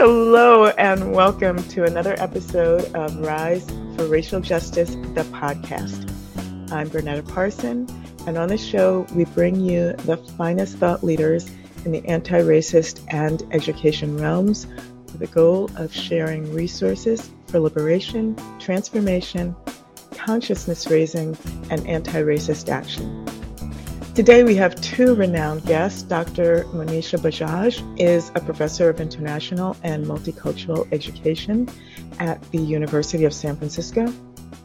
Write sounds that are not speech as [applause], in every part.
Hello, and welcome to another episode of Rise for Racial Justice, the podcast. I'm Bernetta Parson, and on this show, we bring you the finest thought leaders in the anti racist and education realms with the goal of sharing resources for liberation, transformation, consciousness raising, and anti racist action. Today we have two renowned guests. Dr. Monisha Bajaj is a professor of international and multicultural education at the University of San Francisco.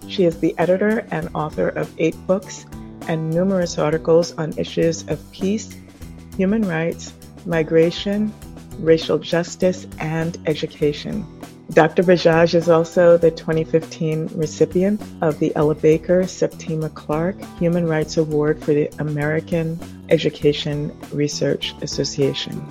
She is the editor and author of eight books and numerous articles on issues of peace, human rights, migration, racial justice, and education. Dr. Bajaj is also the 2015 recipient of the Ella Baker Septima Clark Human Rights Award for the American Education Research Association.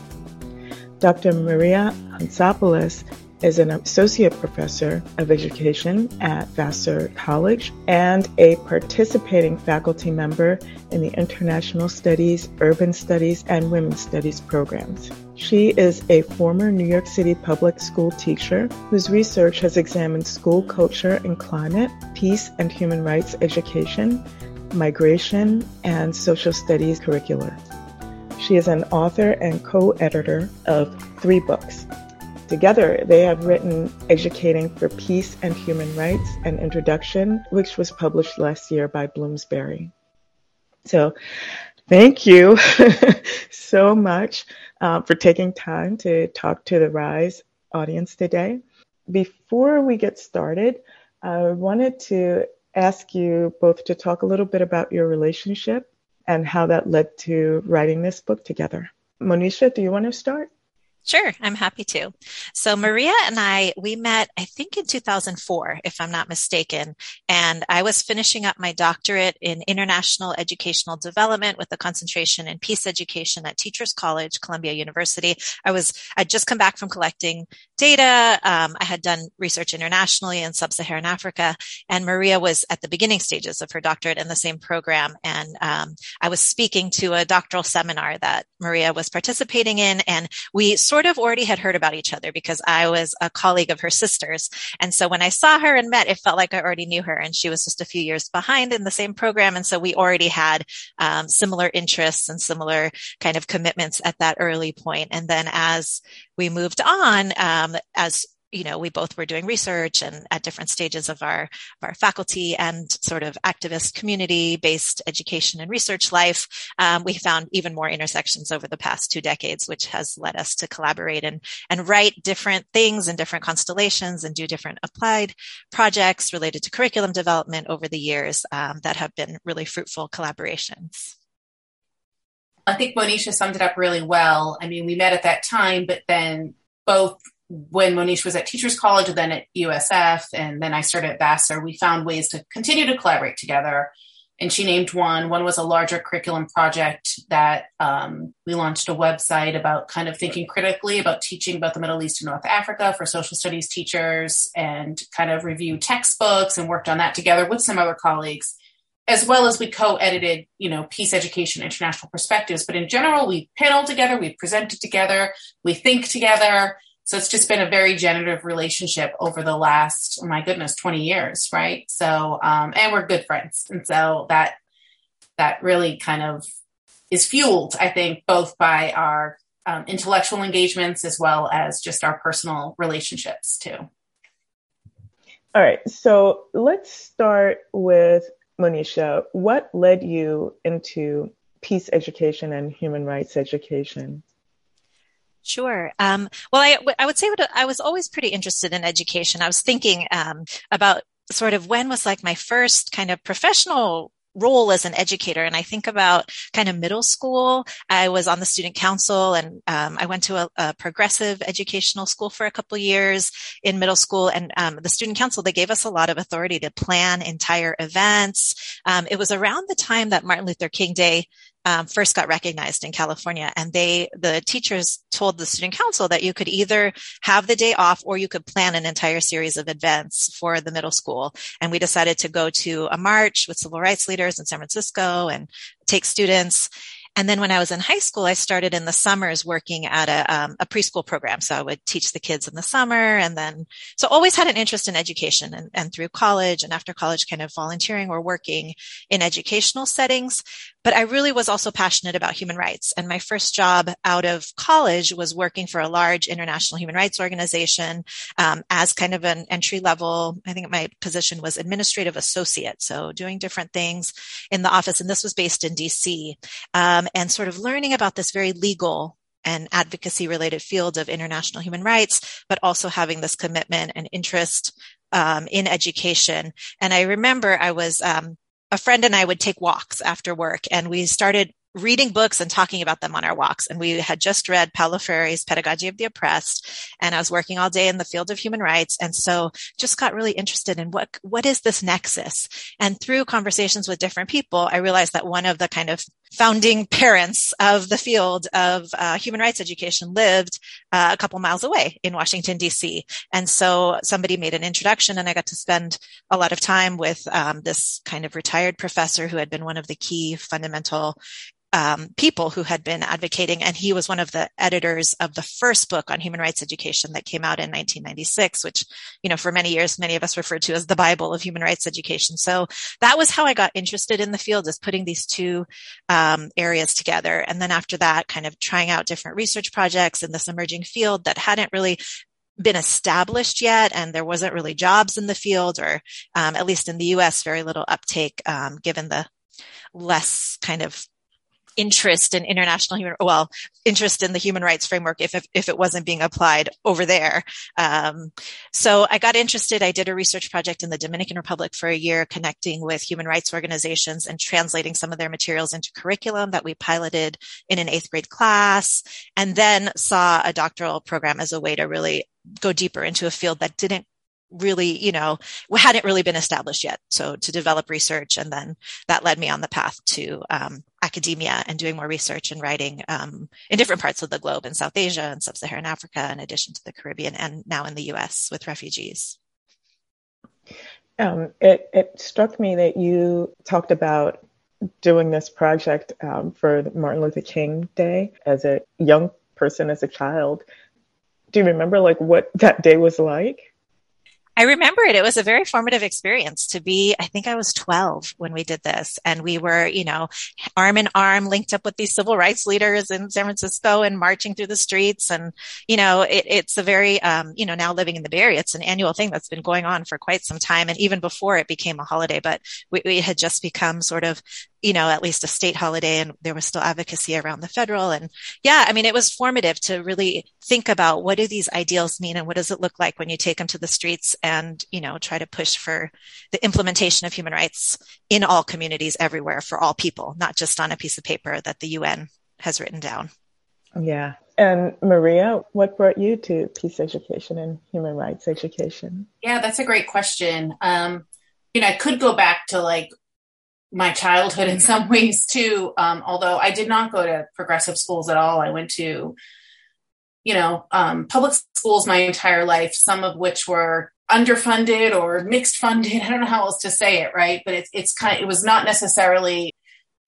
Dr. Maria Hantzopoulos is an associate professor of education at Vassar College and a participating faculty member in the International Studies, Urban Studies, and Women's Studies programs. She is a former New York City public school teacher whose research has examined school culture and climate, peace and human rights education, migration, and social studies curricula. She is an author and co-editor of three books. Together, they have written Educating for Peace and Human Rights, an introduction, which was published last year by Bloomsbury. So, thank you [laughs] so much uh, for taking time to talk to the RISE audience today. Before we get started, I wanted to ask you both to talk a little bit about your relationship and how that led to writing this book together. Monisha, do you want to start? Sure, I'm happy to. So Maria and I, we met, I think in 2004, if I'm not mistaken. And I was finishing up my doctorate in international educational development with a concentration in peace education at Teachers College, Columbia University. I was, I'd just come back from collecting data. Um, I had done research internationally in sub-Saharan Africa and Maria was at the beginning stages of her doctorate in the same program. And, um, I was speaking to a doctoral seminar that Maria was participating in and we sort of already had heard about each other because I was a colleague of her sister's. And so when I saw her and met, it felt like I already knew her and she was just a few years behind in the same program. And so we already had um, similar interests and similar kind of commitments at that early point. And then as we moved on, um, as you know, we both were doing research and at different stages of our, of our faculty and sort of activist community based education and research life. Um, we found even more intersections over the past two decades, which has led us to collaborate and, and write different things in different constellations and do different applied projects related to curriculum development over the years um, that have been really fruitful collaborations. I think Monisha summed it up really well. I mean, we met at that time, but then both when Monish was at Teachers College then at USF, and then I started at Vassar, we found ways to continue to collaborate together. And she named one. One was a larger curriculum project that um, we launched a website about kind of thinking critically about teaching about the Middle East and North Africa for social studies teachers and kind of review textbooks and worked on that together with some other colleagues as well as we co-edited, you know, peace education, international perspectives. But in general, we panel together, we presented together, we think together, so it's just been a very generative relationship over the last, oh my goodness, 20 years, right? So, um, and we're good friends. And so that, that really kind of is fueled, I think, both by our um, intellectual engagements as well as just our personal relationships too. All right. So let's start with Monisha. What led you into peace education and human rights education? Sure. Um, well, I, I would say I was always pretty interested in education. I was thinking um, about sort of when was like my first kind of professional role as an educator. And I think about kind of middle school. I was on the student council and um, I went to a, a, progressive educational school for a couple years in middle school. And um, the student council, they gave us a lot of authority to plan entire events. Um, it was around the time that Martin Luther King Day um, first got recognized in California. And they, the teachers told the student council that you could either have the day off or you could plan an entire series of events for the middle school. And we decided to go to a march with civil rights leaders in San Francisco and take students. And then when I was in high school, I started in the summers working at a, um, a preschool program. So I would teach the kids in the summer and then, so always had an interest in education and, and through college and after college kind of volunteering or working in educational settings. But I really was also passionate about human rights. And my first job out of college was working for a large international human rights organization um, as kind of an entry level. I think my position was administrative associate. So doing different things in the office. And this was based in DC um, and sort of learning about this very legal and advocacy related field of international human rights, but also having this commitment and interest um, in education. And I remember I was um, a friend and I would take walks after work and we started reading books and talking about them on our walks. And we had just read Paulo Freire's Pedagogy of the Oppressed. And I was working all day in the field of human rights. And so just got really interested in what, what is this nexus? And through conversations with different people, I realized that one of the kind of founding parents of the field of uh, human rights education lived uh, a couple miles away in Washington, D.C. And so somebody made an introduction and I got to spend a lot of time with um, this kind of retired professor who had been one of the key fundamental um, people who had been advocating, and he was one of the editors of the first book on human rights education that came out in 1996, which, you know, for many years, many of us referred to as the Bible of human rights education. So that was how I got interested in the field, is putting these two um, areas together. And then after that, kind of trying out different research projects in this emerging field that hadn't really been established yet and there wasn't really jobs in the field or um, at least in the us very little uptake um, given the less kind of interest in international human, well, interest in the human rights framework if, if, if it wasn't being applied over there. Um, so I got interested. I did a research project in the Dominican Republic for a year, connecting with human rights organizations and translating some of their materials into curriculum that we piloted in an eighth grade class, and then saw a doctoral program as a way to really go deeper into a field that didn't really, you know, hadn't really been established yet. So to develop research, and then that led me on the path to um, academia and doing more research and writing um, in different parts of the globe, in South Asia and Sub-Saharan Africa, in addition to the Caribbean, and now in the U.S. with refugees. Um, it, it struck me that you talked about doing this project um, for Martin Luther King Day as a young person, as a child. Do you remember like what that day was like? I remember it. It was a very formative experience to be, I think I was 12 when we did this and we were, you know, arm in arm linked up with these civil rights leaders in San Francisco and marching through the streets. And, you know, it, it's a very, um, you know, now living in the Bay Area, it's an annual thing that's been going on for quite some time. And even before it became a holiday, but we, we had just become sort of you know, at least a state holiday and there was still advocacy around the federal. And yeah, I mean, it was formative to really think about what do these ideals mean and what does it look like when you take them to the streets and, you know, try to push for the implementation of human rights in all communities everywhere for all people, not just on a piece of paper that the UN has written down. Yeah. And Maria, what brought you to peace education and human rights education? Yeah, that's a great question. Um, you know, I could go back to like my childhood in [laughs] some ways too. Um, although I did not go to progressive schools at all. I went to, you know, um, public schools my entire life, some of which were underfunded or mixed funded. [laughs] I don't know how else to say it, right? But it's it's kind of, it was not necessarily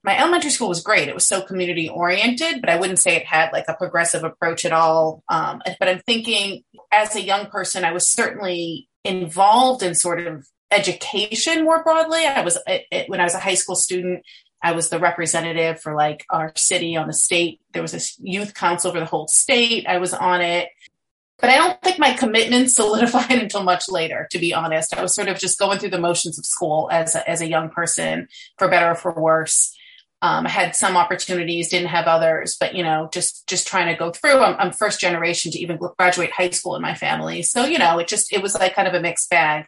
my elementary school was great. It was so community oriented, but I wouldn't say it had like a progressive approach at all. Um, but I'm thinking as a young person, I was certainly involved in sort of education more broadly. I was it, it, when I was a high school student. I was the representative for like our city on the state. There was a youth council for the whole state. I was on it. But I don't think my commitment [laughs] solidified until much later, to be honest. I was sort of just going through the motions of school as a, as a young person, for better or for worse. Um, I had some opportunities, didn't have others, but you know, just just trying to go through. I'm, I'm, first generation to even graduate high school in my family, so you know, it just it was like kind of a mixed bag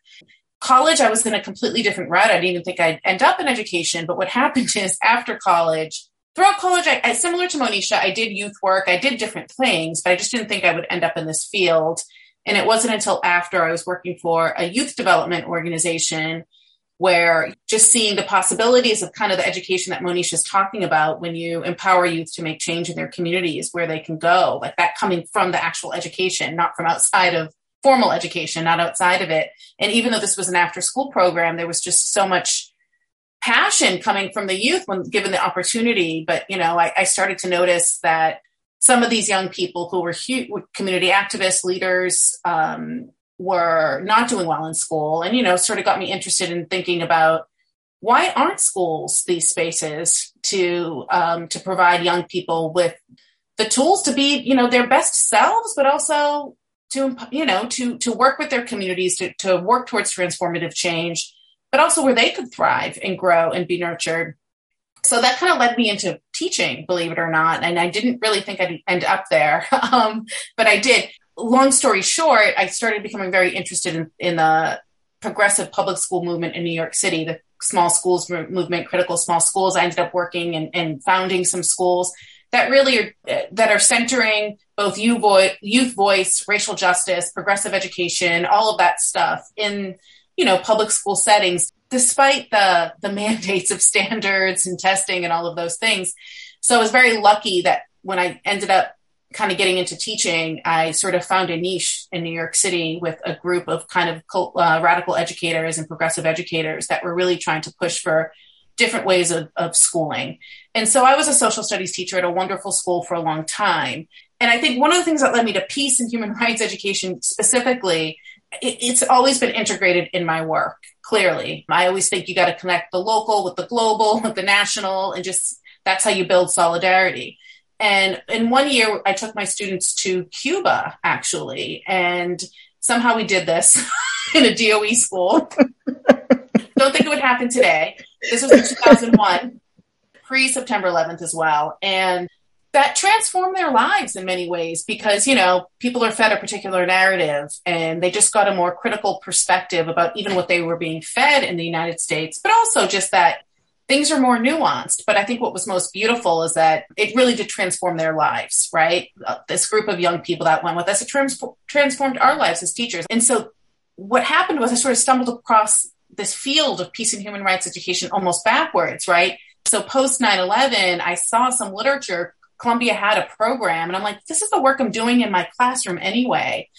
college, I was in a completely different route. I didn't even think I'd end up in education. But what [laughs] happened is after college, throughout college, I, I, similar to Monisha, I did youth work, I did different things, but I just didn't think I would end up in this field. And it wasn't until after I was working for a youth development organization where just seeing the possibilities of kind of the education that Monisha is talking about when you empower youth to make change in their communities, where they can go, like that coming from the actual education, not from outside of formal education, not outside of it. And even though this was an after school program, there was just so much passion coming from the youth when given the opportunity. But, you know, I, I started to notice that some of these young people who were huge, community activists, leaders, um, were not doing well in school and, you know, sort of got me interested in thinking about why aren't schools these spaces to, um, to provide young people with the tools to be, you know, their best selves, but also to, you know, to, to work with their communities, to, to work towards transformative change, but also where they could thrive and grow and be nurtured. So that kind of led me into teaching, believe it or not. And I didn't really think I'd end up there, [laughs] um, but I did. Long story short, I started becoming very interested in, in the progressive public school movement in New York City, the small schools movement, critical small schools. I ended up working and, and founding some schools that really are that are centering both youth voice, youth voice, racial justice, progressive education, all of that stuff in you know public school settings, despite the the [laughs] mandates of standards and testing and all of those things. So I was very lucky that when I ended up kind of getting into teaching, I sort of found a niche in New York City with a group of kind of uh, radical educators and progressive educators that were really trying to push for different ways of, of schooling. And so I was a social studies teacher at a wonderful school for a long time. And I think one of the things that led me to peace and human [laughs] rights education specifically, it, it's always been integrated in my work, clearly. I always think you got to connect the local with the global, [laughs] with the national, and just that's how you build solidarity. And in one year, I took my students to Cuba, actually, and somehow we did this [laughs] in a DOE school. Don't think it would happen today. This was in 2001, pre September 11th as well. And that transformed their lives in many ways because, you know, people are fed a particular narrative and they just got a more critical perspective about even what they were being fed in the United States, but also just that things are more nuanced. But I think what was most beautiful is that it really did transform their lives, right? Uh, this group of young people that went with us, it trans- transformed our lives as teachers. And so what happened was I sort of stumbled across this field of peace and human rights education almost backwards, right? So post 9-11, I saw some literature. Columbia had a program and I'm like, this is the work I'm doing in my classroom anyway.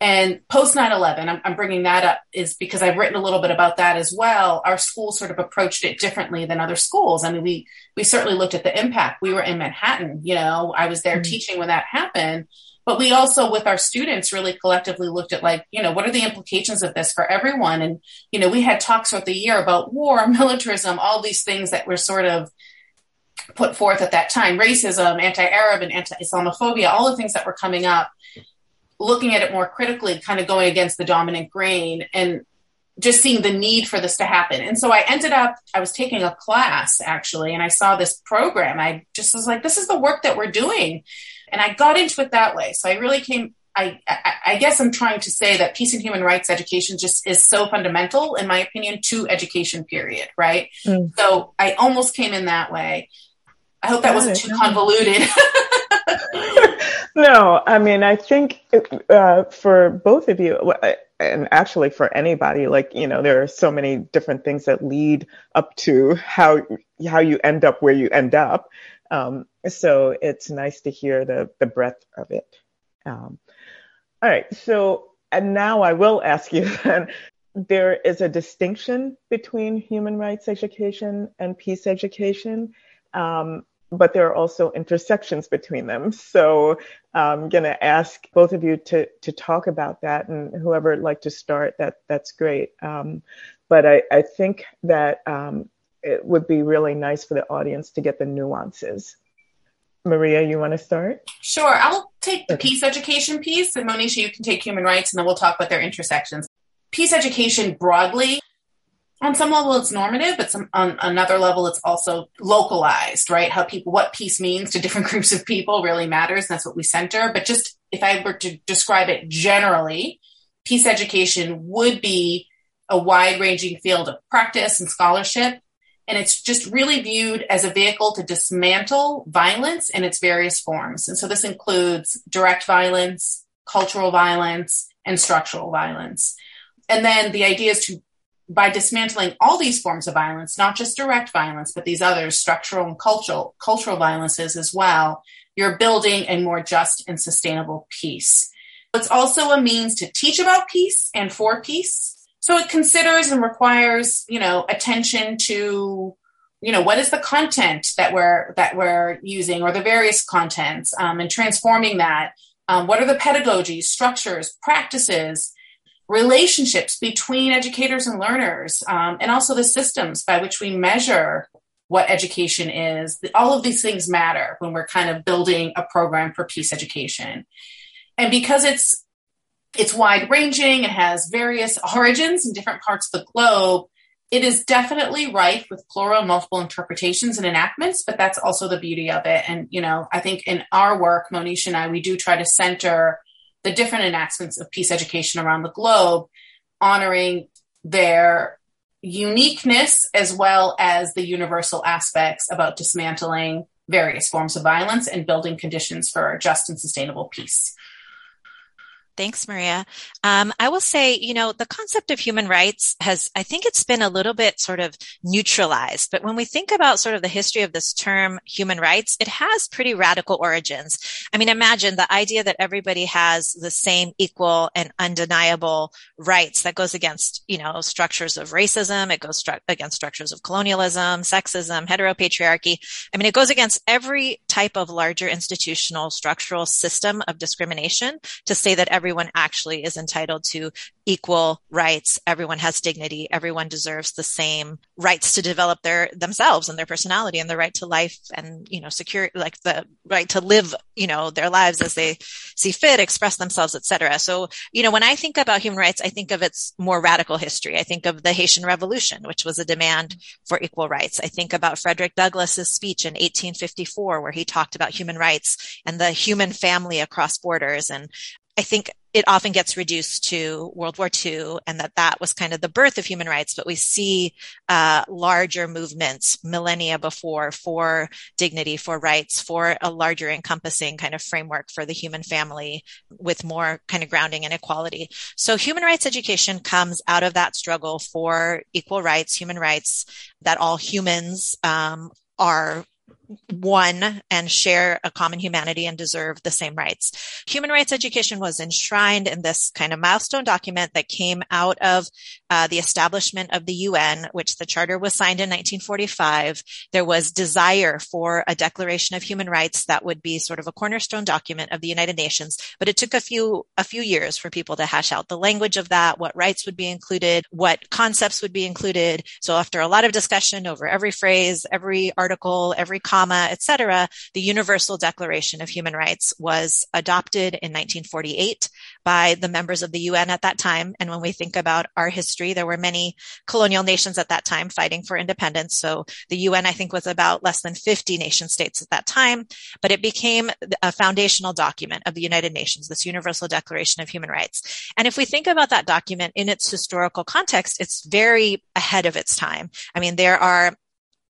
And post 9 11, I'm, I'm, bringing that up is because I've written a little bit about that as well. Our school sort of approached it differently than other schools. I mean, we, we certainly looked at the impact. We were in Manhattan, you know, I was there mm-hmm. teaching when that happened. But we also, with our students, really collectively looked at like, you know, what are the implications of this for everyone? And, you know, we had talks throughout the year about war, [laughs] militarism, all these things that were sort of put forth at that time racism, anti Arab, and anti Islamophobia, all the things that were coming up looking at it more critically, kind of going against the dominant grain and just seeing the need for this to happen. And so I ended up, I was taking a class actually, and I saw this program. I just was like, this is the work that we're doing. And I got into it that way. So I really came, I, I, I guess I'm trying to say that peace and human rights education just is so fundamental, in my opinion, to education, period. Right. Mm. So I almost came in that way. I hope that wasn't too convoluted. [laughs] no, I mean, I think uh, for both of you, and actually for anybody, like you know, there are so many different things that lead up to how how you end up where you end up. Um, so it's nice to hear the the breadth of it. Um, all right, so and now I will ask you [laughs] then. There is a distinction between human rights education and peace education. Um, but there are also intersections between them. So I'm going to ask both of you to to talk about that, and whoever would like to start, that that's great. Um, but I, I think that um, it would be really nice for the audience to get the nuances. Maria, you want to start? Sure. I'll take the peace education piece, and Monisha, you can take human rights, and then we'll talk about their intersections. Peace education broadly on some level it's normative but some, on another level it's also localized right how people what peace means to different [laughs] groups of people really matters that's what we center but just if i were to describe it generally peace education would be a wide ranging field of practice and scholarship and it's just really viewed as a vehicle to dismantle violence in its various forms. And so this includes direct violence cultural violence and structural violence. And then the idea is to by dismantling all these forms of violence, not just direct violence, but these others, structural and cultural, cultural violences as well, you're building a more just and sustainable peace. It's also a means to teach about peace and for peace So it considers and requires, you know, attention to, you know, what is the content that we're that we're using, or the various contents, um, and transforming that. Um, what are the pedagogies, structures, practices, relationships between educators and learners, um, and also the systems by which we measure what education is. All of these things matter when we're kind of building a program for peace education. And because it's it's wide ranging and has various origins in different parts of the globe, it is definitely rife with plural multiple interpretations and enactments, but that's also the beauty of it. And, you know, I think in our work, Monish and I, we do try to center the different enactments of peace education around the globe, honoring their uniqueness as well as the universal aspects about dismantling various forms of violence and building conditions for just and sustainable peace. Thanks, Maria. Um, I will say, you know, the concept of human rights has, I think it's been a little bit sort of neutralized. But when we think about sort of the history of this term, human rights, it has pretty radical origins. I mean, imagine the idea that everybody has the same equal and undeniable rights that goes against, you know, structures of racism. It goes stru- against structures of colonialism, sexism, heteropatriarchy. I mean, it goes against every type of larger institutional structural system of discrimination to say that everyone actually is entitled to equal rights. Everyone has dignity. Everyone deserves the same rights to develop their themselves and their personality and the right to life and, you know, secure, like the right to live, you know, their lives as they see fit, express themselves, etc. So, you know, when I think about human rights, I think of its more radical history. I think of the Haitian Revolution, which was a demand for equal rights. I think about Frederick Douglass's speech in 1854, where he talked about human rights and the human family across borders. And I think it often gets reduced to World War II and that that was kind of the birth of human rights, but we see uh, larger movements millennia before for dignity, for rights, for a larger encompassing kind of framework for the human family with more kind of grounding in equality. So human rights education comes out of that struggle for equal rights, human rights, that all humans um, are one and share a common humanity and deserve the same rights. Human rights education was enshrined in this kind of milestone document that came out of uh, the establishment of the UN, which the charter was signed in 1945. There was desire for a declaration of human rights that would be sort of a cornerstone document of the United Nations, but it took a few a few years for people to hash out the language of that, what rights would be included, what concepts would be included. So after a lot of discussion over every phrase, every article, every comma, etc., the Universal Declaration of Human Rights was adopted in 1948 by the members of the UN at that time. And when we think about our history, there were many colonial nations at that time fighting for independence. So the UN, I think, was about less than 50 nation states at that time, but it became a foundational document of the United Nations, this Universal Declaration of Human Rights. And if we think about that document in its historical context, it's very ahead of its time. I mean, there are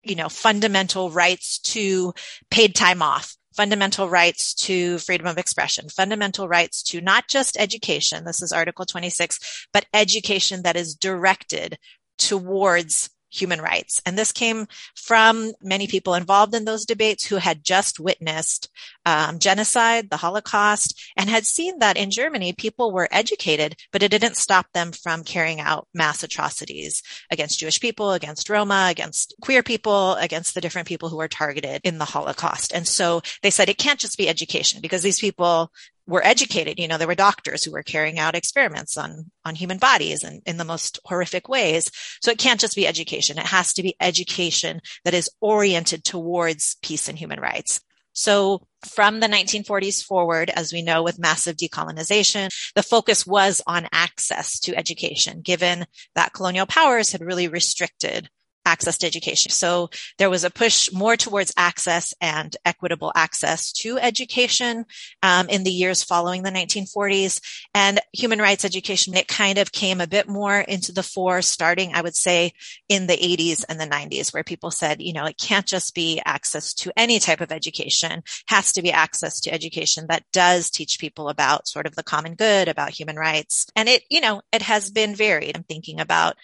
you know, fundamental rights to paid time off, fundamental rights to freedom of expression, fundamental rights to not just education. This is Article 26, but education that is directed towards human rights. And this came from many people involved in those debates who had just witnessed um, genocide, the Holocaust, and had seen that in Germany, people were educated, but it didn't stop them from carrying out mass atrocities against Jewish people, against Roma, against queer people, against the different people who were targeted in the Holocaust. And so they said it can't just be education because these people were educated. You know, there were doctors who were carrying out experiments on, on human bodies and in the most horrific ways. So it can't just be education. It has to be education that is oriented towards peace and human rights. So from the 1940s forward, as we know with massive decolonization, the focus was on access to education, given that colonial powers had really restricted access to education. So there was a push more towards access and equitable access to education um, in the years following the 1940s. And human rights education, it kind of came a bit more into the fore, starting, I would say, in the 80s and the 90s, where people said, you know, it can't just be access to any type of education, has to be access to education that does teach people about sort of the common good, about human rights. And it, you know, it has been varied. I'm thinking about,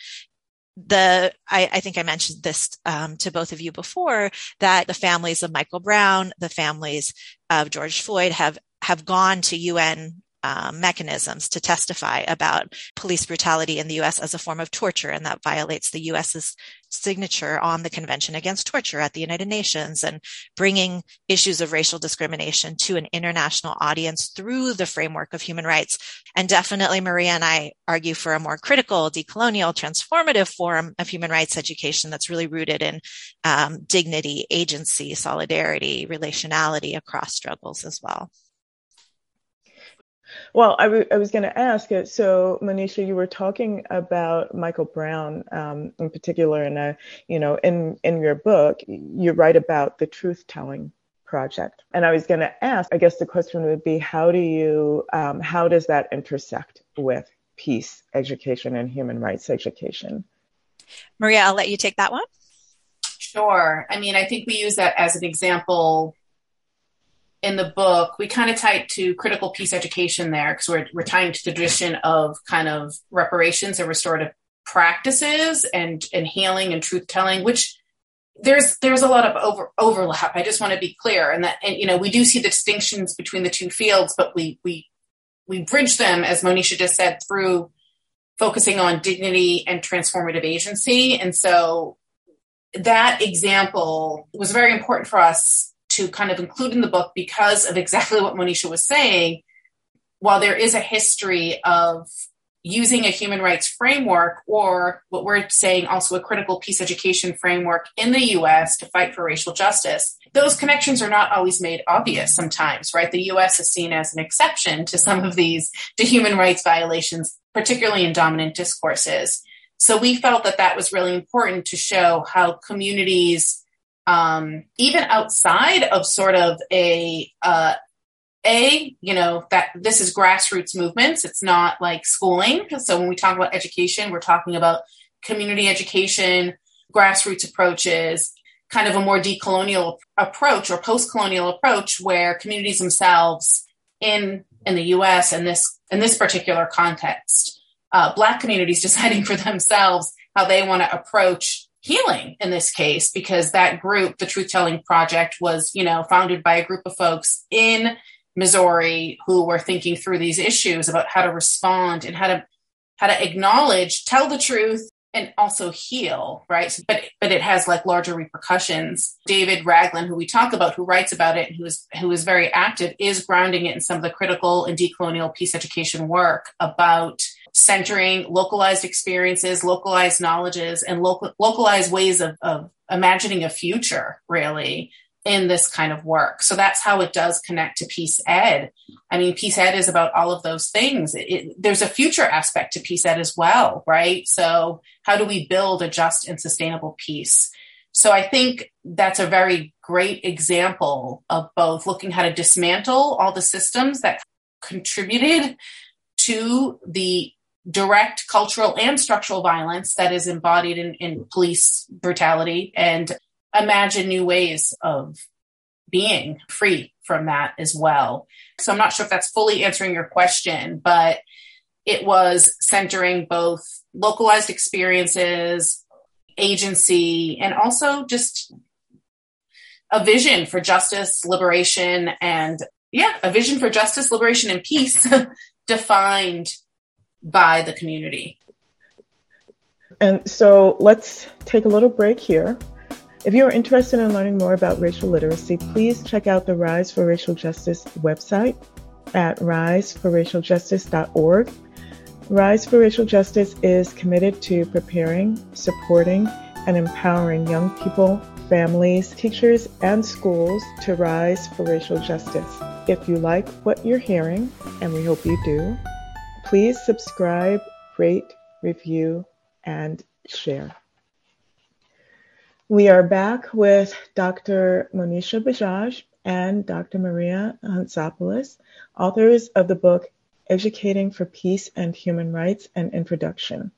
the I, I, think I mentioned this um, to both of you before that the families of Michael Brown, the families of George Floyd have have gone to UN um, mechanisms to testify about police brutality in the U.S. as a form of torture, and that violates the U.S.'s signature on the Convention Against Torture at the United Nations, and bringing issues of racial discrimination to an international audience through the framework of human rights. And definitely, Maria and I argue for a more critical, decolonial, transformative form of human rights education that's really rooted in um, dignity, agency, solidarity, relationality across struggles as well. Well, I, w- I was going to ask. Uh, so, Monisha, you were talking about Michael Brown um, in particular, and uh, you know, in in your book, you write about the truth telling project. And I was going to ask. I guess the question would be, how do you, um, how does that intersect with peace education and human rights education? Maria, I'll let you take that one. Sure. I mean, I think we use that as an example in the book, we kind of tie it to critical peace education there because we're, we're tying to the tradition of kind of reparations and restorative practices and, and healing and truth telling, which there's there's a lot of over, overlap. I just want to be clear, and that and you know we do see the distinctions between the two fields, but we we we bridge them, as Monisha just said, through focusing on dignity and transformative agency. And so that example was very important for us to kind of include in the book because of exactly what Monisha was saying. While there is a history of using a human rights framework or what we're saying also a critical peace education framework in the US to fight for racial justice, those connections are not always made obvious sometimes, right? The US is seen as an exception to some of these to human rights violations, particularly in dominant discourses. So we felt that that was really important to show how communities um, even outside of sort of a uh, a you know that this is grassroots movements. It's not like schooling. So when we talk about education we're talking about community education grassroots approaches kind of a more decolonial approach or post-colonial approach where communities themselves in in the us in this in this particular context uh, black communities [laughs] deciding for themselves how they want to approach healing in this case because that group the truth telling project was you know founded by a group of folks in missouri who were thinking through these issues about how to respond and how to how to acknowledge tell the truth and also heal right? But but it has like larger repercussions. David ragland who we talk about who writes about it who is who is very active is grounding it in some of the critical and decolonial peace education work about centering localized experiences, localized knowledges, and local, localized ways of, of imagining a future, really, in this kind of work. So that's how it does connect to peace ed. I mean, peace ed is about all of those things. It, it, there's a future aspect to peace ed as well, right? So how do we build a just and sustainable peace? So I think that's a very great example of both looking how to dismantle all the systems that contributed to the direct cultural and structural violence that is embodied in, in police brutality and imagine new ways of being free from that as well. So I'm not sure if that's fully answering your question, but it was centering both localized experiences, agency, and also just a vision for justice, liberation, and yeah, a vision for justice, liberation, and peace [laughs] defined by the community. And so let's take a little break here. If you're interested in learning more about racial literacy, please check out the Rise for Racial Justice website at riseforracialjustice.org. Rise for Racial Justice is committed to preparing, supporting, and empowering young people, families, teachers, and schools to rise for racial justice. If you like what you're hearing, and we hope you do, Please subscribe, rate, review, and share. We are back with Dr. Monisha Bajaj and Dr. Maria Hantzopoulos, authors of the book Educating for Peace and Human Rights and Introduction.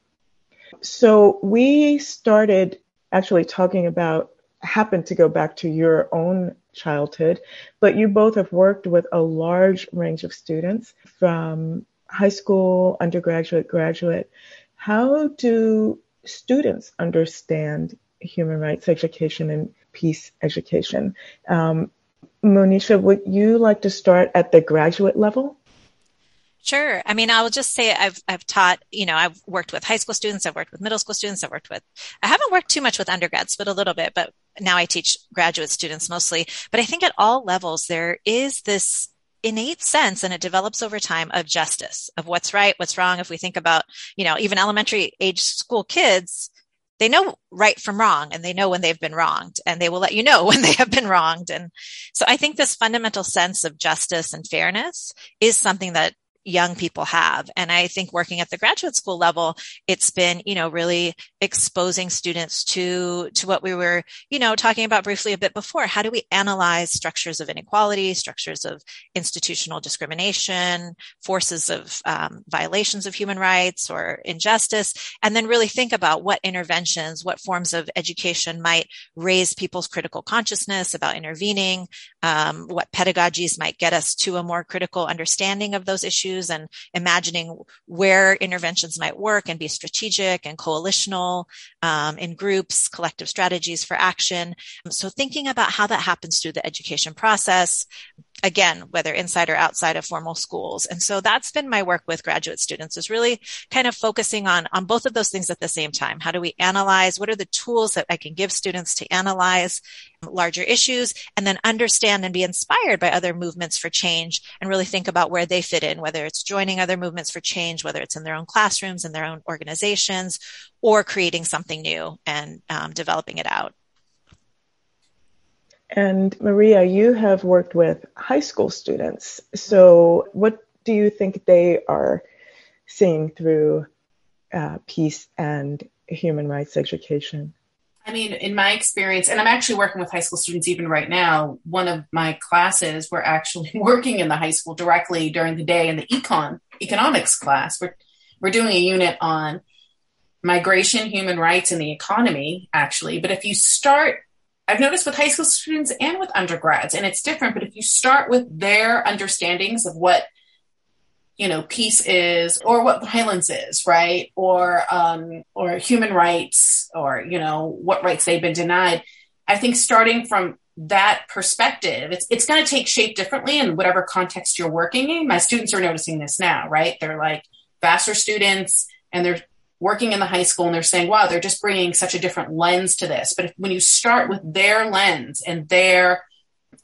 So we started actually talking about, happened to go back to your own childhood, but you both have worked with a large range of students from high school, undergraduate, graduate, how do students understand human rights education and peace education? Um, Monisha, would you like to start at the graduate level? Sure. I mean, I'll just say I've I've taught, you know, I've worked with high school students, I've worked with middle school students, I've worked with I haven't worked too much with undergrads, but a little bit, but now I teach graduate students mostly. But I think at all levels there is this innate sense and it develops over time of justice, of what's right, what's wrong. If we think about, you know, even elementary age school kids, they know right from wrong and they know when they've been wronged and they will let you know [laughs] when they have been wronged. And so I think this fundamental sense of justice and fairness is something that young people have. And I think working at the graduate school level, it's been, you know, really exposing students to, to what we were, you know, talking about briefly a bit before. How do we analyze structures of inequality, structures of institutional discrimination, forces of um, violations of human rights or injustice, and then really think about what interventions, what forms of education might raise people's critical consciousness about intervening, um, what pedagogies might get us to a more critical understanding of those issues issues and imagining where interventions might work and be strategic and coalitional um, in groups, collective strategies for action. So thinking about how that happens through the education process, again, whether inside or outside of formal schools. And so that's been my work with graduate students is really kind of focusing on, on both of those things at the same time. How do we analyze? What are the tools that I can give students to analyze larger issues and then understand and be inspired by other movements for change and really think about where they fit in, whether it's joining other movements for change, whether it's in their own classrooms, in their own organizations, or creating something new and um, developing it out. And Maria, you have worked with high school students. So, what do you think they are seeing through uh, peace and human rights education? I mean, in my experience, and I'm actually working with high school students even right now. One of my classes, we're actually [laughs] working in the high school directly during the day in the econ economics class. We're we're doing a unit on migration, human rights, and the economy, actually. But if you start I've noticed with high school students and with undergrads, and it's different, but if you start with their understandings of what, you know, peace is or what violence is, right? Or, um, or human rights or, you know, what rights they've been denied. I think starting from that perspective, it's, it's going to take shape differently in whatever context you're working in. My students are noticing this now, right? They're like Vassar students and they're working in the high school and they're saying, wow, they're just bringing such a different lens to this. But if, when you start with their lens and their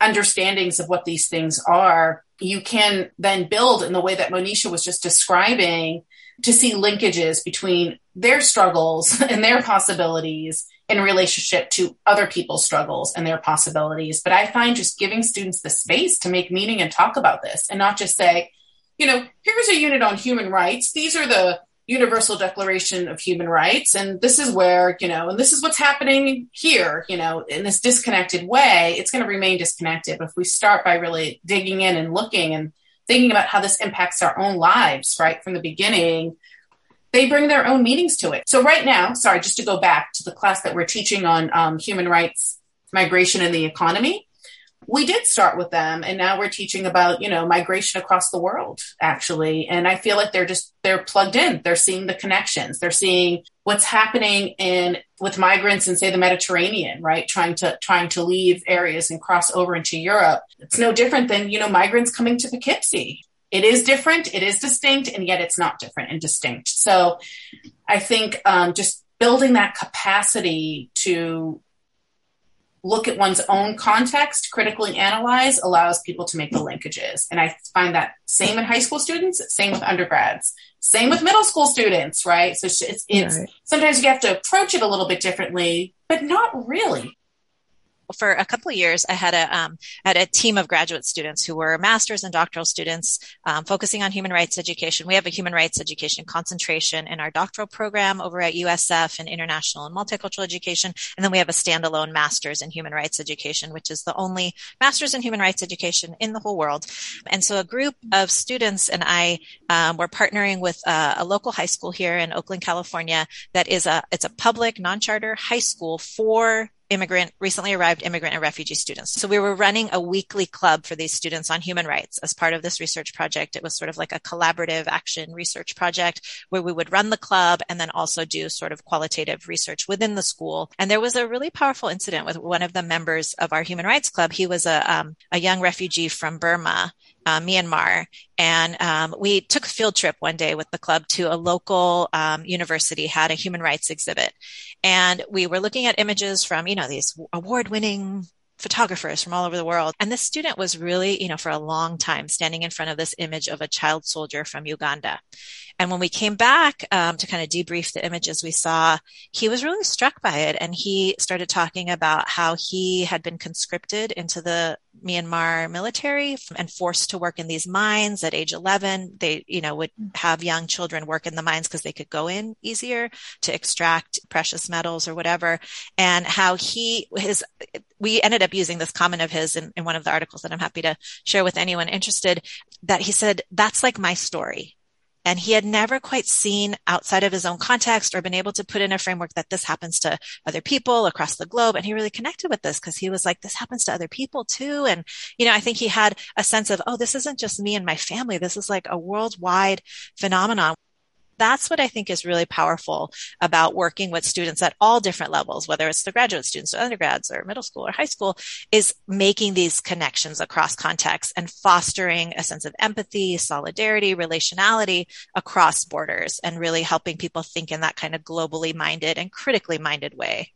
understandings of what these things are, you can then build in the way that Monisha was just describing to see linkages between their struggles [laughs] and their possibilities in relationship to other people's struggles and their possibilities. But I find just giving students the space to make meaning and talk about this and not just say, you know, here's a unit on human rights. These are the Universal Declaration of Human Rights. And this is where, you know, and this is what's happening here, you know, in this disconnected way, it's going to remain disconnected. But if we start by really digging in and looking and thinking about how this impacts our own lives, right, from the beginning, they bring their own meanings to it. So, right now, sorry, just to go back to the class that we're teaching on um, human rights, migration, and the economy we did start with them and now we're teaching about you know migration across the world actually. And i feel like they're just they're plugged in. They're seeing the connections. They're seeing what's happening in with migrants in say the mediterranean right? Trying to trying to leave areas and cross over into europe. It's no different than you know migrants coming to poughkeepsie. It is different. It is distinct and yet it's not different and distinct. So i think um, just building that capacity to look at one's own context, critically analyze, allows people to make the linkages. And I find that same in high school students, same with undergrads, same with middle school students, right? So it's, it's right. sometimes you have to approach it a little bit differently, but not really for a couple of years, I had a um, had a team of graduate students who were masters and doctoral students um, focusing on human rights education. We have a human rights education concentration in our doctoral program over at USF in international and multicultural education, and then we have a standalone master's in human rights education, which is the only master's in human rights education in the whole world. And so, a group of students and I um, were partnering with a, a local high school here in Oakland, California, that is a it's a public non-charter high school for immigrant, recently arrived immigrant and refugee students. So we were running a weekly club for these students on human rights as part of this research project. It was sort of like a collaborative action research project where we would run the club and then also do sort of qualitative research within the school. And there was a really powerful incident with one of the members of our human rights club. He was a, um, a young refugee from Burma uh, Myanmar. And um, we took a field trip one day with the club to a local um, university, had a human rights exhibit. And we were looking at images from, you know, these award winning photographers from all over the world. And this student was really, you know, for a long time standing in front of this image of a child soldier from Uganda. And when we came back um, to kind of debrief the images we saw, he was really struck by it. And he started talking about how he had been conscripted into the Myanmar military and forced to work in these mines at age 11. They, you know, would mm. have young children work in the mines because they could go in easier to extract precious metals or whatever. And how he, his, we ended up using this comment of his in, in one of the articles that I'm happy to share with anyone interested that he said, that's like my story. And he had never quite seen outside of his own context or been able to put in a framework that this happens to other people across the globe. And he really connected with this because he was like, this happens to other people too. And, you know, I think he had a sense of, oh, this isn't just me and my family. This is like a worldwide phenomenon that's what I think is really powerful about working with students at all different levels, whether it's the graduate students or undergrads or middle school or high school, is making these connections across contexts and fostering a sense of empathy, solidarity, relationality across borders and really helping people think in that kind of globally minded and critically minded way.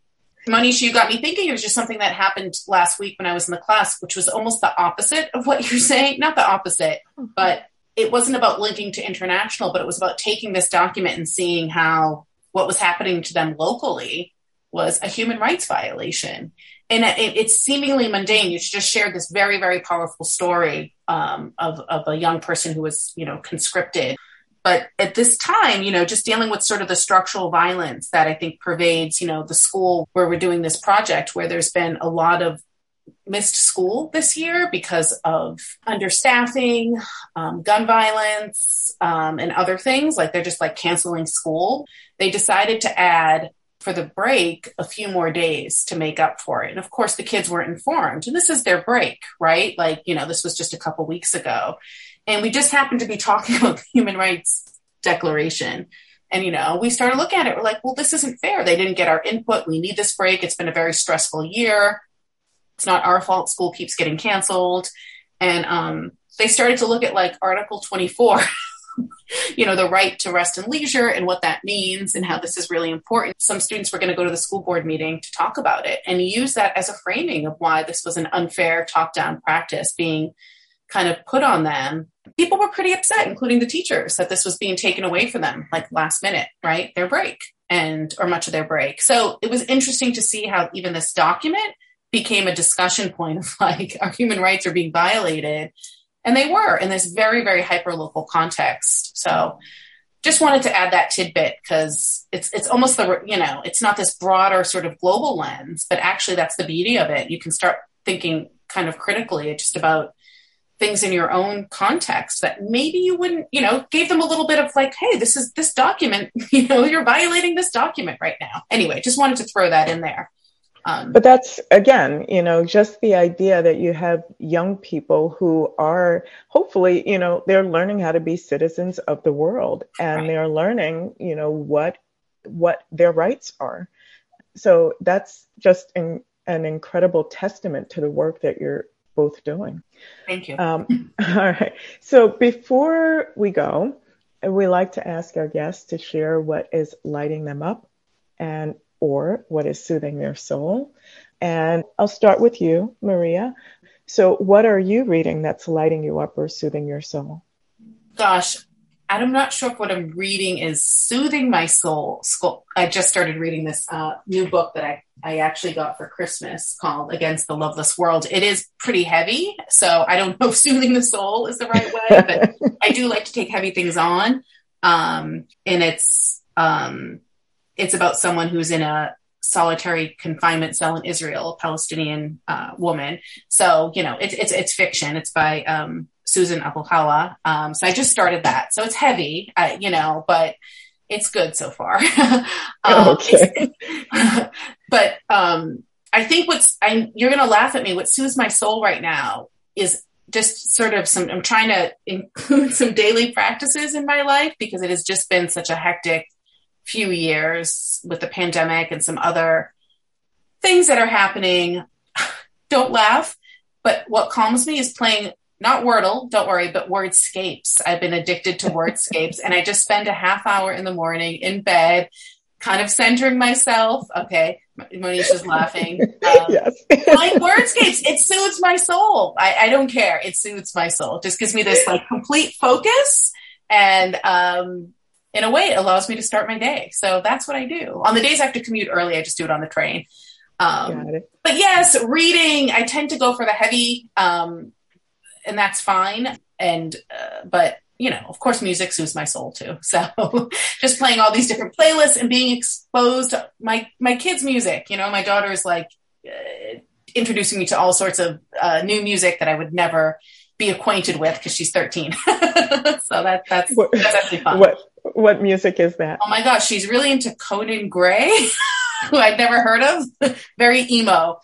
Monisha, you got me thinking it was just something that happened last week when I was in the class, which was almost the opposite of what you're saying. Not the opposite, mm-hmm. but it wasn't about linking to international, but it was about taking this document and seeing how what was happening to them locally was a human rights violation. And it, it's seemingly mundane. You just shared this very, very powerful story um, of, of a young person who was, you know, conscripted. But at this time, you know, just dealing with sort of the structural violence that I think pervades, you know, the school where we're doing this project, where there's been a lot of missed school this year because of understaffing, um, gun violence, um, and other things. Like they're just like canceling school. They decided to add for the break a few more days to make up for it. And of course, the kids weren't informed. And this is their break, right? Like, you know, this was just a couple weeks ago. And we just happened to be talking [laughs] about the Human Rights Declaration. And, you know, we started looking at it. We're like, well, this isn't fair. They didn't get our input. We need this break. It's been a very stressful year it's not our fault. School keeps getting canceled. And um, they started to look at like article 24 [laughs] you know the right to rest and leisure and what that means and how this is really important. Some students were going to go to the school board meeting to talk about it and use that as a framing of why this was an unfair top down practice being kind of put on them. People were pretty upset including the teachers that this was being taken away from them like last minute right? Their break and or much of their break. So it was interesting to see how even this document became a discussion point of [laughs] like our human rights are being violated. And they were in this very very hyper local context. So just wanted to add that tidbit because it's it's almost the you know it's not this broader sort of global lens but actually that's the beauty of it. You can start thinking kind of critically just about things in your own context that maybe you wouldn't you know gave them a little bit of like hey this is this document [laughs] you know you're violating this document right now. Anyway just wanted to throw that in there um, but that's again, you know, just the idea that you have young people who are hopefully, you know, they're learning how to be citizens of the world, and right. they're learning, you know, what what their rights are. So that's just an, an incredible testament to the work that you're both doing. Thank you. Um, [laughs] all right. So before we go, we like to ask our guests to share what is lighting them up and or what is soothing their soul. And I'll start with you, Maria. So, what are you reading that's lighting you up or soothing your soul? Gosh, I'm not sure if what I'm reading is soothing my soul. I just started reading this uh, new book that I, I actually got for Christmas called Against the Loveless World. It is pretty heavy, so I don't know [laughs] if soothing the soul is the right way, but [laughs] I do like to take heavy things on. Um, and it's um, it's about someone who's in a solitary confinement cell in Israel, a Palestinian uh, woman. So you know, it's it's it's fiction. It's by um, Susan Abulhawa. Um, so I just started that. So it's heavy, uh, you know, but it's good so far. [laughs] um, okay. [laughs] but um, I think what's I you're gonna laugh at me. What soothes my soul right now is just sort of some. I'm trying to include [laughs] some daily practices in my life because it has just been such a hectic few years with the pandemic and some other things that are happening. [sighs] Don't laugh. But what calms me is playing not Wordle, don't worry, but Wordscapes. I've been addicted to Wordscapes and I just spend a half hour in the morning in bed, kind of centering myself. Okay. Monisha's [laughs] laughing. [laughs] Um, yes. playing Wordscapes. It soothes my soul. I, I, don't care. It soothes my soul. It just gives me this like complete focus. And, um, in a way, it allows me to start my day. So that's what I do. On the days I have to commute early, I just do it on the train. Um, but yes, reading, I tend to go for the heavy, um, and that's fine. And, uh, but you know, of course, music soothes my soul too. [laughs] So just playing all these different playlists and being exposed to my, my kids' music, you know, my daughter is like uh, introducing me to all sorts of uh, new music that I would never be acquainted with because she's 13. [laughs] so that, that's, what, that's actually fun. What, what music is that? Oh my gosh, she's really into Conan Gray, [laughs] who I'd never heard of. [laughs] Very emo.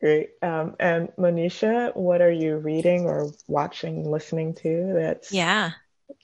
Great. Um, and Monisha, what are you reading or watching, listening to that's yeah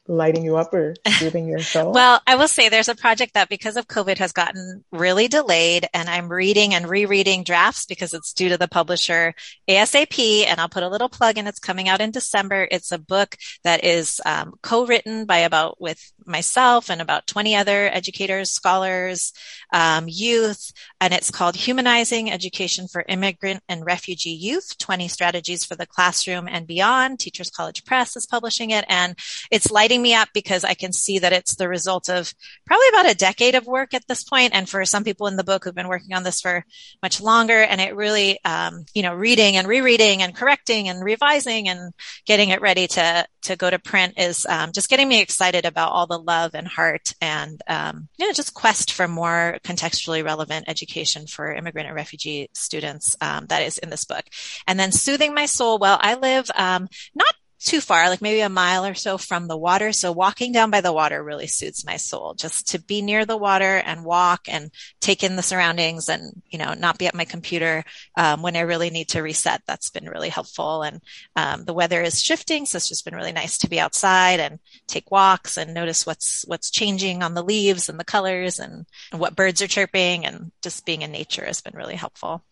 lighting you up or soothing your [laughs] soul? well, I will say there's a project that because of COVID has gotten really delayed and I'm reading and rereading drafts because it's due to the publisher ASAP. And I'll put a little plug in. It's coming out in December. It's a book that is um, co-written by about with myself and about 20 other educators, scholars, um, youth, and it's called Humanizing Education for Immigrant and Refugee Youth 20 Strategies for the Classroom and Beyond. Teachers College Press is publishing it, and it's lighting me up because I can see that it's the result of probably about a decade of work at this point, and for some people in the book who've been working on this for much longer, and it really, um, you know, reading and rereading and correcting and revising and getting it ready to to go to print is um, just getting me excited about all the love and heart and um, you know just quest for more contextually relevant education for immigrant and refugee students um, that is in this book. And then soothing my soul well i live um, not too far, like maybe a mile or so from the water. So walking down by the water really suits my soul just to be near the water and walk and take in the surroundings and, you know, not be at my computer, um, when I really need to reset. That's been really helpful. And, um, the weather is shifting. So it's just been really nice to be outside and take walks and notice what's, what's changing on the leaves and the colors and, and what birds are chirping and just being in nature has been really helpful.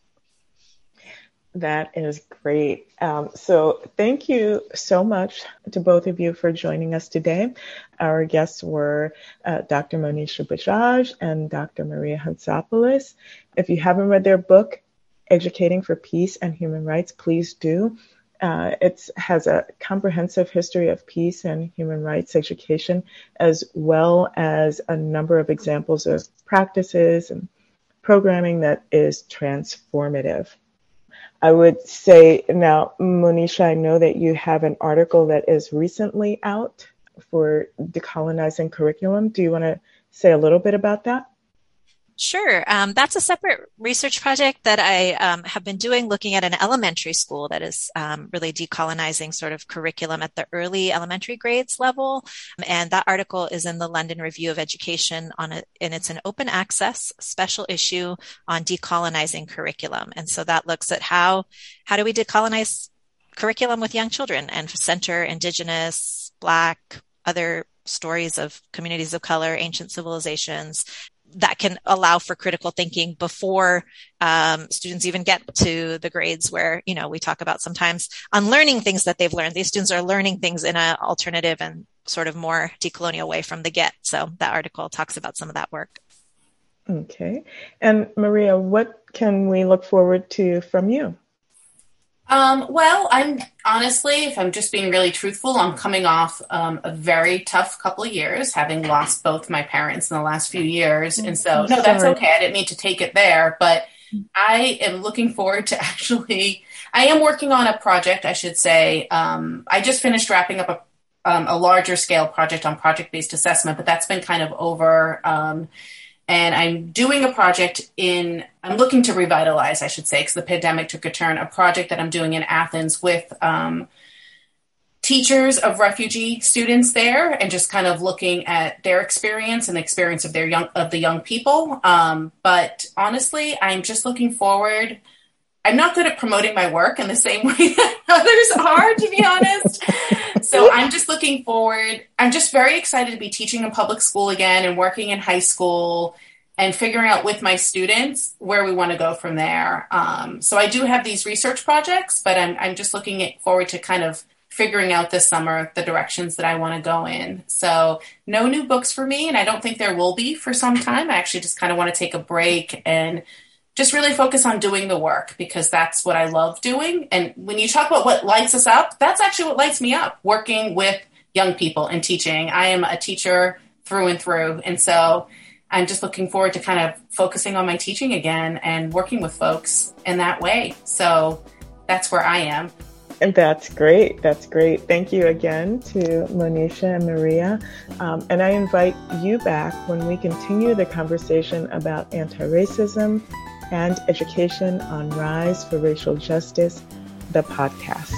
That is great. Um, so, thank you so much to both of you for joining us today. Our guests were uh, Dr. Monisha Bajaj and Dr. Maria Hantzopoulos. If you haven't read their book, Educating for Peace and Human Rights, please do. Uh, it has a comprehensive history of peace and human rights education, as well as a number of examples of practices and programming that is transformative. I would say now, Monisha, I know that you have an article that is recently out for decolonizing curriculum. Do you want to say a little bit about that? Sure. Um, that's a separate research project that I um, have been doing looking at an elementary school that is um, really decolonizing sort of curriculum at the early elementary grades level. And that article is in the London Review of Education on it, and it's an open access special issue on decolonizing curriculum. And so that looks at how, how do we decolonize curriculum with young children and center indigenous, black, other stories of communities of color, ancient civilizations, that can allow for critical thinking before um, students even get to the grades where you know we talk about sometimes unlearning things that they've learned. These students are learning things in an alternative and sort of more decolonial way from the get. So that article talks about some of that work. Okay. And maria what can we look forward to from you um, well, I'm honestly, if I'm just being really truthful, I'm coming off um, a very tough couple of years, having lost both my parents in the last few years. And so, no, that's okay. I didn't mean to take it there, but I am looking forward to [laughs] actually, I am working on a project, I should say. Um, I just finished wrapping up a um, a larger scale project on project based assessment, but that's been kind of over. And I'm doing a project in, I'm looking to revitalize, I should say, because the pandemic took a turn, a project that I'm doing in Athens with um, teachers of refugee students there and just kind of looking at their experience and the experience of their young of the young people. Um, but honestly i'm just looking forward i'm not good at promoting my work in the same [laughs] way that others are to be honest so i'm just looking forward i'm just very excited to be teaching in public school again and working in high school and figuring out with my students where we want to go from there um, so i do have these research projects but i'm, I'm just looking forward to kind of figuring out this summer the directions that I want to go in. So, no new books for me, and I don't think there will be for some time. I actually just kind of want to take a break and just really focus on doing the work because that's what I love doing. And when you talk about what lights us up, that's actually what lights me up working with young people and teaching. I am a teacher through and through. And so I'm just looking forward to kind of focusing on my teaching again and working with folks in that way. So that's where I am. And that's great. That's great. Thank you again to Monisha and Maria. Um, and I invite you back when we continue the conversation about anti racism and education on Rise for Racial Justice, the podcast.